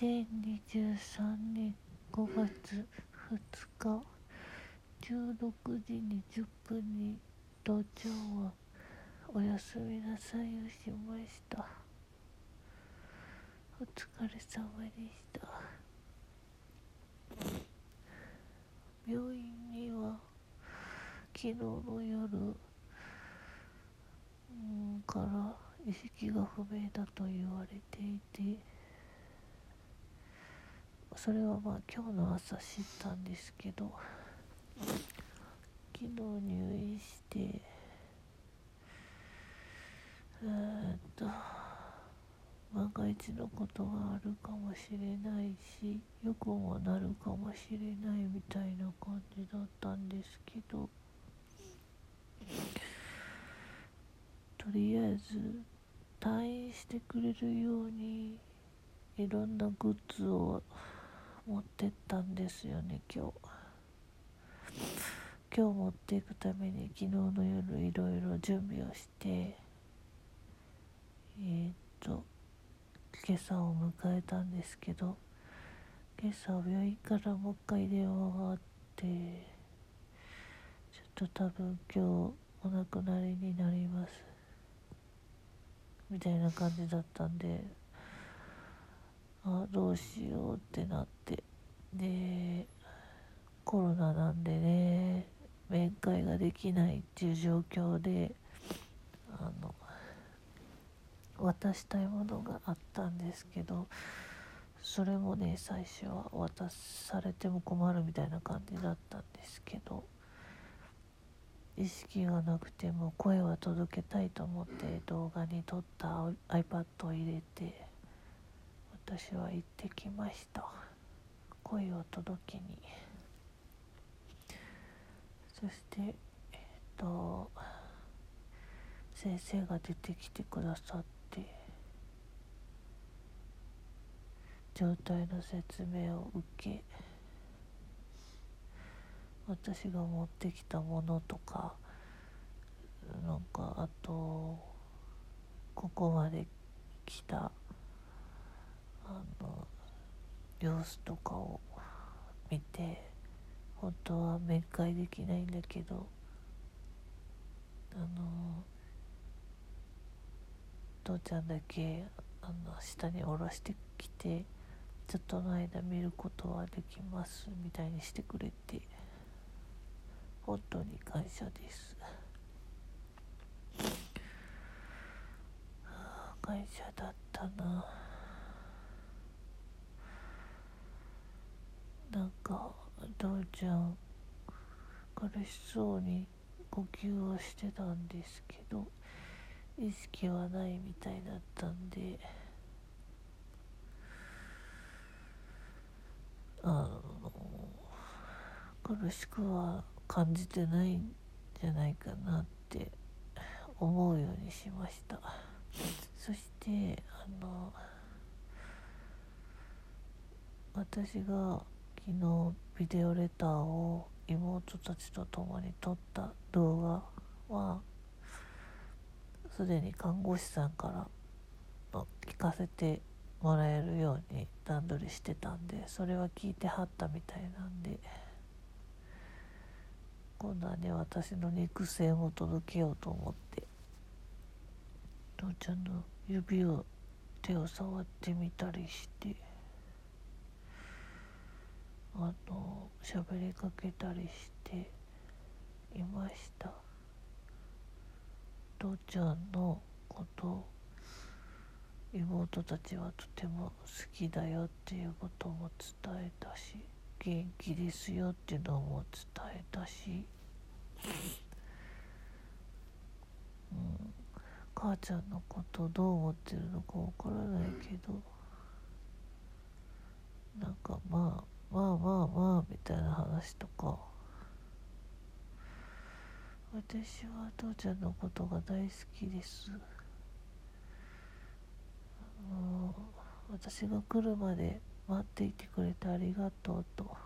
2023年5月2日16時20分に道長はおやすみなさいをしました。お疲れ様でした。病院には昨日の夜から意識が不明だと言われていてそれはまあ今日の朝知ったんですけど昨日入院してえー、っと万が一のことがあるかもしれないしよくもなるかもしれないみたいな感じだったんですけどとりあえず退院してくれるようにいろんなグッズを持ってったんですよね今日。今日持っていくために昨日の夜いろいろ準備をしてえー、っと今朝を迎えたんですけど今朝病院からもう一回電話があってちょっと多分今日お亡くなりになりますみたいな感じだったんであどうしようってなって。でコロナなんでね面会ができないっていう状況であの渡したいものがあったんですけどそれもね最初は渡されても困るみたいな感じだったんですけど意識がなくても声は届けたいと思って動画に撮った iPad を入れて私は行ってきました。声を届けに。そしてえっ、と先生が出てきてくださって状態の説明を受け私が持ってきたものとかなんかあとここまで来たあの様子とかを見て本当は面会できないんだけどあの父ちゃんだけあの下に下ろしてきてちょっとの間見ることはできますみたいにしてくれて本当に感謝です。感謝だったな。なんか父ちゃん苦しそうに呼吸をしてたんですけど意識はないみたいだったんであの苦しくは感じてないんじゃないかなって思うようにしました。そしてあの私が昨日ビデオレターを妹たちと共に撮った動画はすでに看護師さんから聞かせてもらえるように段取りしてたんでそれは聞いてはったみたいなんで。今度はね私の肉声を届けようと思って父ちゃんの指を手を触ってみたりしてあの喋りかけたりしていました。父ちゃんのこと妹たちはとても好きだよっていうことも伝えたし元気ですよっていうのも伝えたし、うん、母ちゃんのことどう思ってるのかわからないけどなんかまあまあまあまあみたいな話とか。私は父ちゃんのことが大好きです。私が来るまで待っていてくれてありがとうと。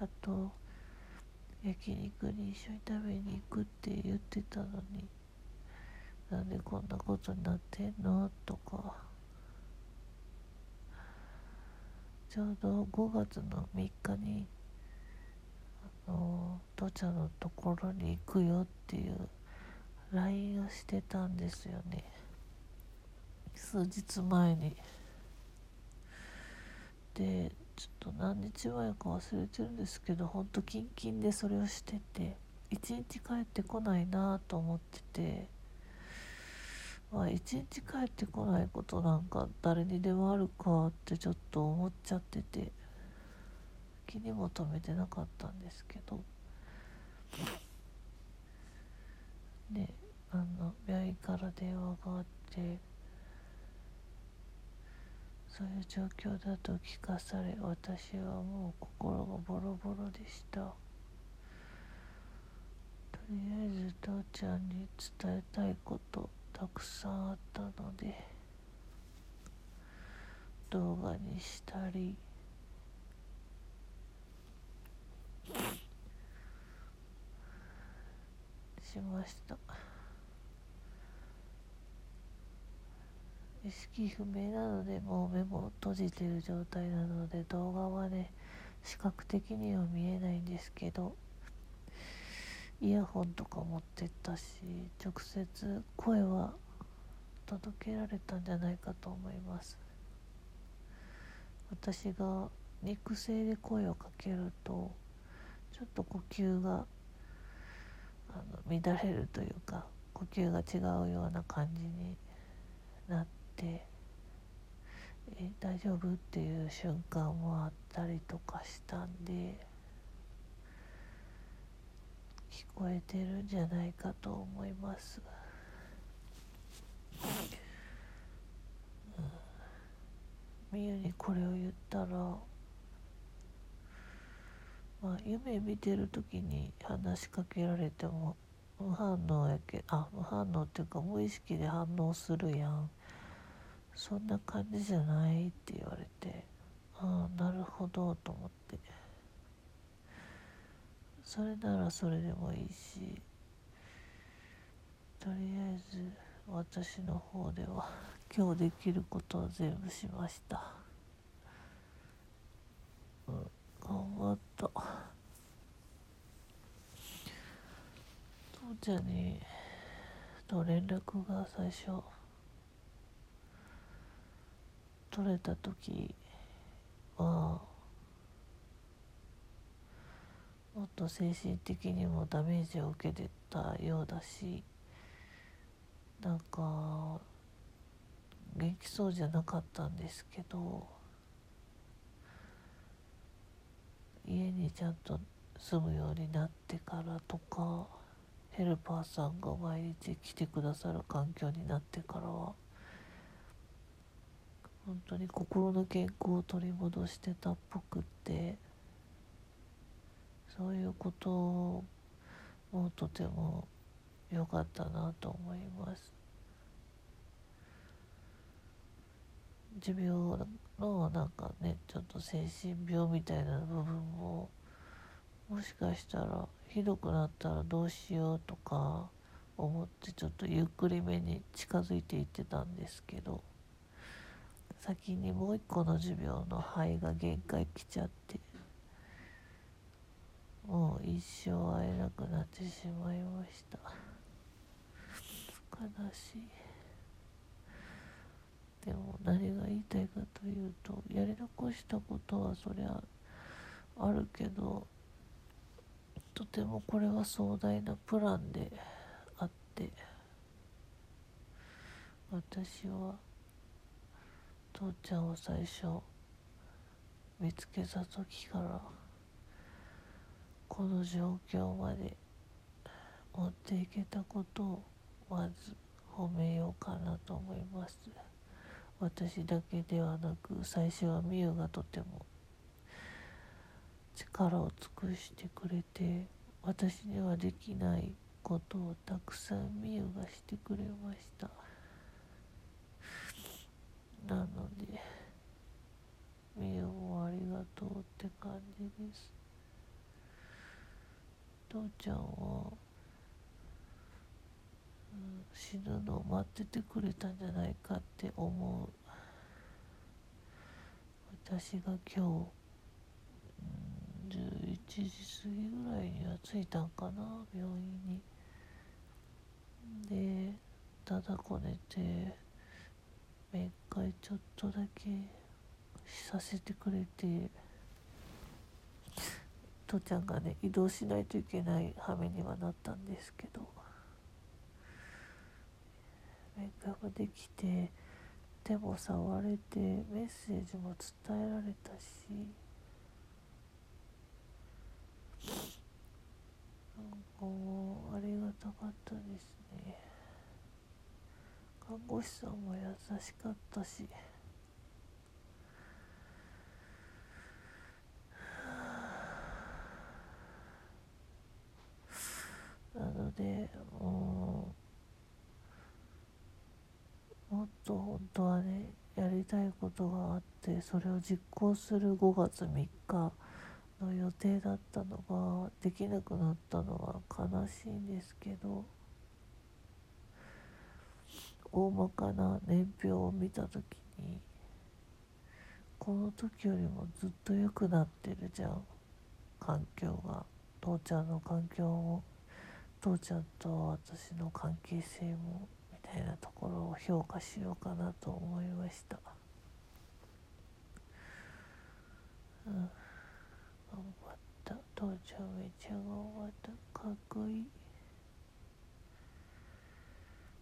あと焼肉に一緒に食べに行くって言ってたのになんでこんなことになってんのとか。ちょうど5月の3日にあの父ちゃんのところに行くよっていう LINE をしてたんですよね。数日前に。でちょっと何日前か忘れてるんですけどほんとキンキンでそれをしてて一日帰ってこないなと思ってて。まあ一日帰ってこないことなんか誰にでもあるかってちょっと思っちゃってて気にも留めてなかったんですけど。であの病院から電話があってそういう状況だと聞かされ私はもう心がボロボロでした。とりあえず父ちゃんに伝えたいこと。たくさんあったので動画にしたりしました。意識不明なのでもう目も閉じてる状態なので動画はね視覚的には見えないんですけど。イヤホンとか持ってったし直接声は届けられたんじゃないかと思います。私が肉声で声をかけるとちょっと呼吸があの乱れるというか呼吸が違うような感じになってえ大丈夫？っていう瞬間もあったりとかしたんで聞こえてるんじゃないかと思います。みゆにこれを言ったらまあ夢見てる時に話しかけられても無反応やけあ無反応っていうか無意識で反応するやんそんな感じじゃないって言われてああなるほどと思って。それならそれでもいいしとりあえず私の方では今日できることは全部しました、うん、頑張った。父ちゃんにと連絡が最初取れた時はもっと精神的にもダメージを受けてたようだしなんか元気そうじゃなかったんですけど家にちゃんと住むようになってからとかヘルパーさんが毎日来てくださる環境になってからは本当に心の健康を取り戻してたっぽくって。そういうこともとても良かったなと思います。持病のなんかねちょっと精神病みたいな部分ももしかしたらひどくなったらどうしようとか思ってちょっとゆっくりめに近づいていってたんですけど先にもう一個の持病の肺が限界来ちゃってもう一生会えなくなってしまいました。悲しい。でも何が言いたいかというとやり残したことはそりゃあるけどとてもこれは壮大なプランであって私は父ちゃんを最初見つけた時からこの状況まで持っていけたことをまず褒めようかなと思います。私だけではなく最初はみゆがとても力を尽くしてくれて私にはできないことをたくさんみゆがしてくれました。なのでみゆもありがとうって感じです。父ちゃんは、うん、死ぬのを待っててくれたんじゃないかって思う。私が今日、うん、11時過ぎぐらいには着いたんかな。病院に。でただこねて面会ちょっとだけさせてくれて。父ちゃんがね移動しないといけない羽目にはなったんですけど。面会もできて手も触れてメッセージも伝えられたし。もうありがたかったですね。看護師さんも優しかったしなのでもっと本当はねやりたいことがあってそれを実行する5月3日の予定だったのができなくなったのは悲しいんですけど大まかな年表を見た時にこの時よりもずっと良くなってるじゃん。環境が。父ちゃんの環境も父ちゃんと私の関係性もみたいなところを評価しようかなと思いました。うん。頑張った。父ちゃんめっちゃ頑張った。かっこいい。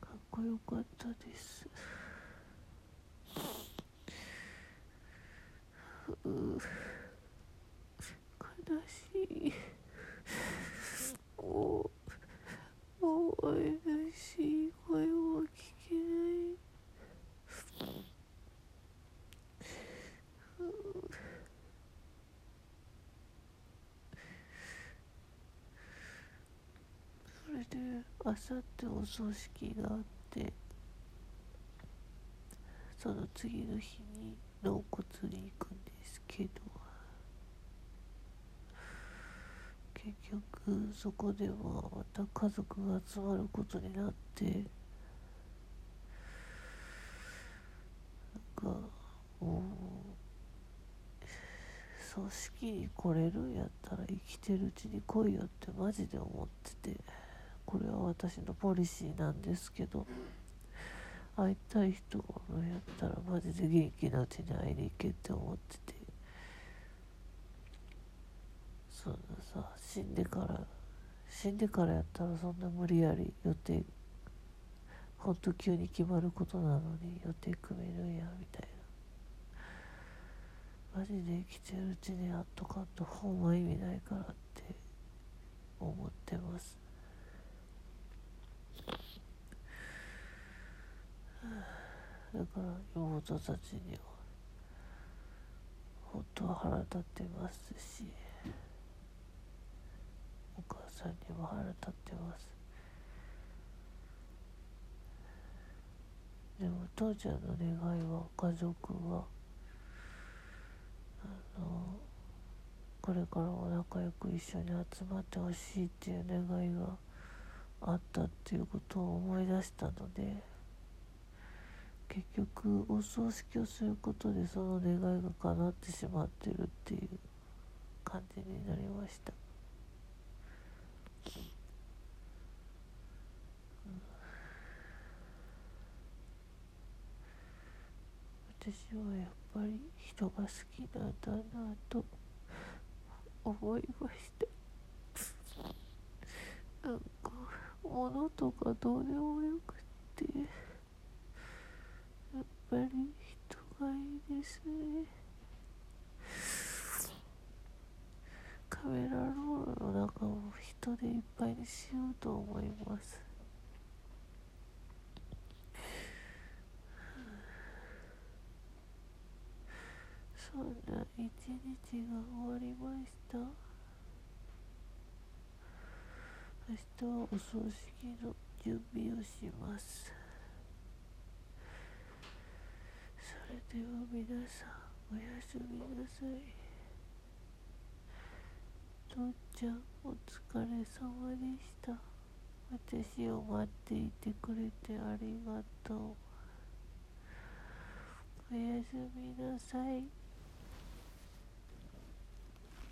かっこよかったです。う悲しいおもう会えないし声も聞けないそれであさってお葬式があってその次の日に納骨に行くんですけど結局そこではまた家族が集まることになってなんかもう葬式に来れるんやったら生きてるうちに来いよってマジで思ってて。これは私のポリシーなんですけど会いたい人がやったらマジで元気なうちに会いに行けって思ってて。そんなさ死んでから死んでからやったらそんな無理やり予定ほんと急に決まることなのに予定組めるんやみたいな。マジで生きてるうちにやっとかんとほんま意味ないからって思ってます。だから妹たちには本当は腹立ってますしお母さんにも腹立ってます。でも父ちゃんの願いは家族はあのこれからも仲良く一緒に集まってほしいっていう願いがあったっていうことを思い出したので結局お葬式をすることでその願いが叶ってしまってるっていう感じになりました。私はやっぱり人が好きなんだなと思いましたなんか物とかどうでもよくってやっぱり人がいいですね。カメラロールの中を人でいっぱいにしようと思います。そんな一日が終わりました。明日はお葬式の準備をします。それでは皆さんおやすみなさい。父ちゃんお疲れ様でした。私を待っていてくれてありがとう。おやすみなさい。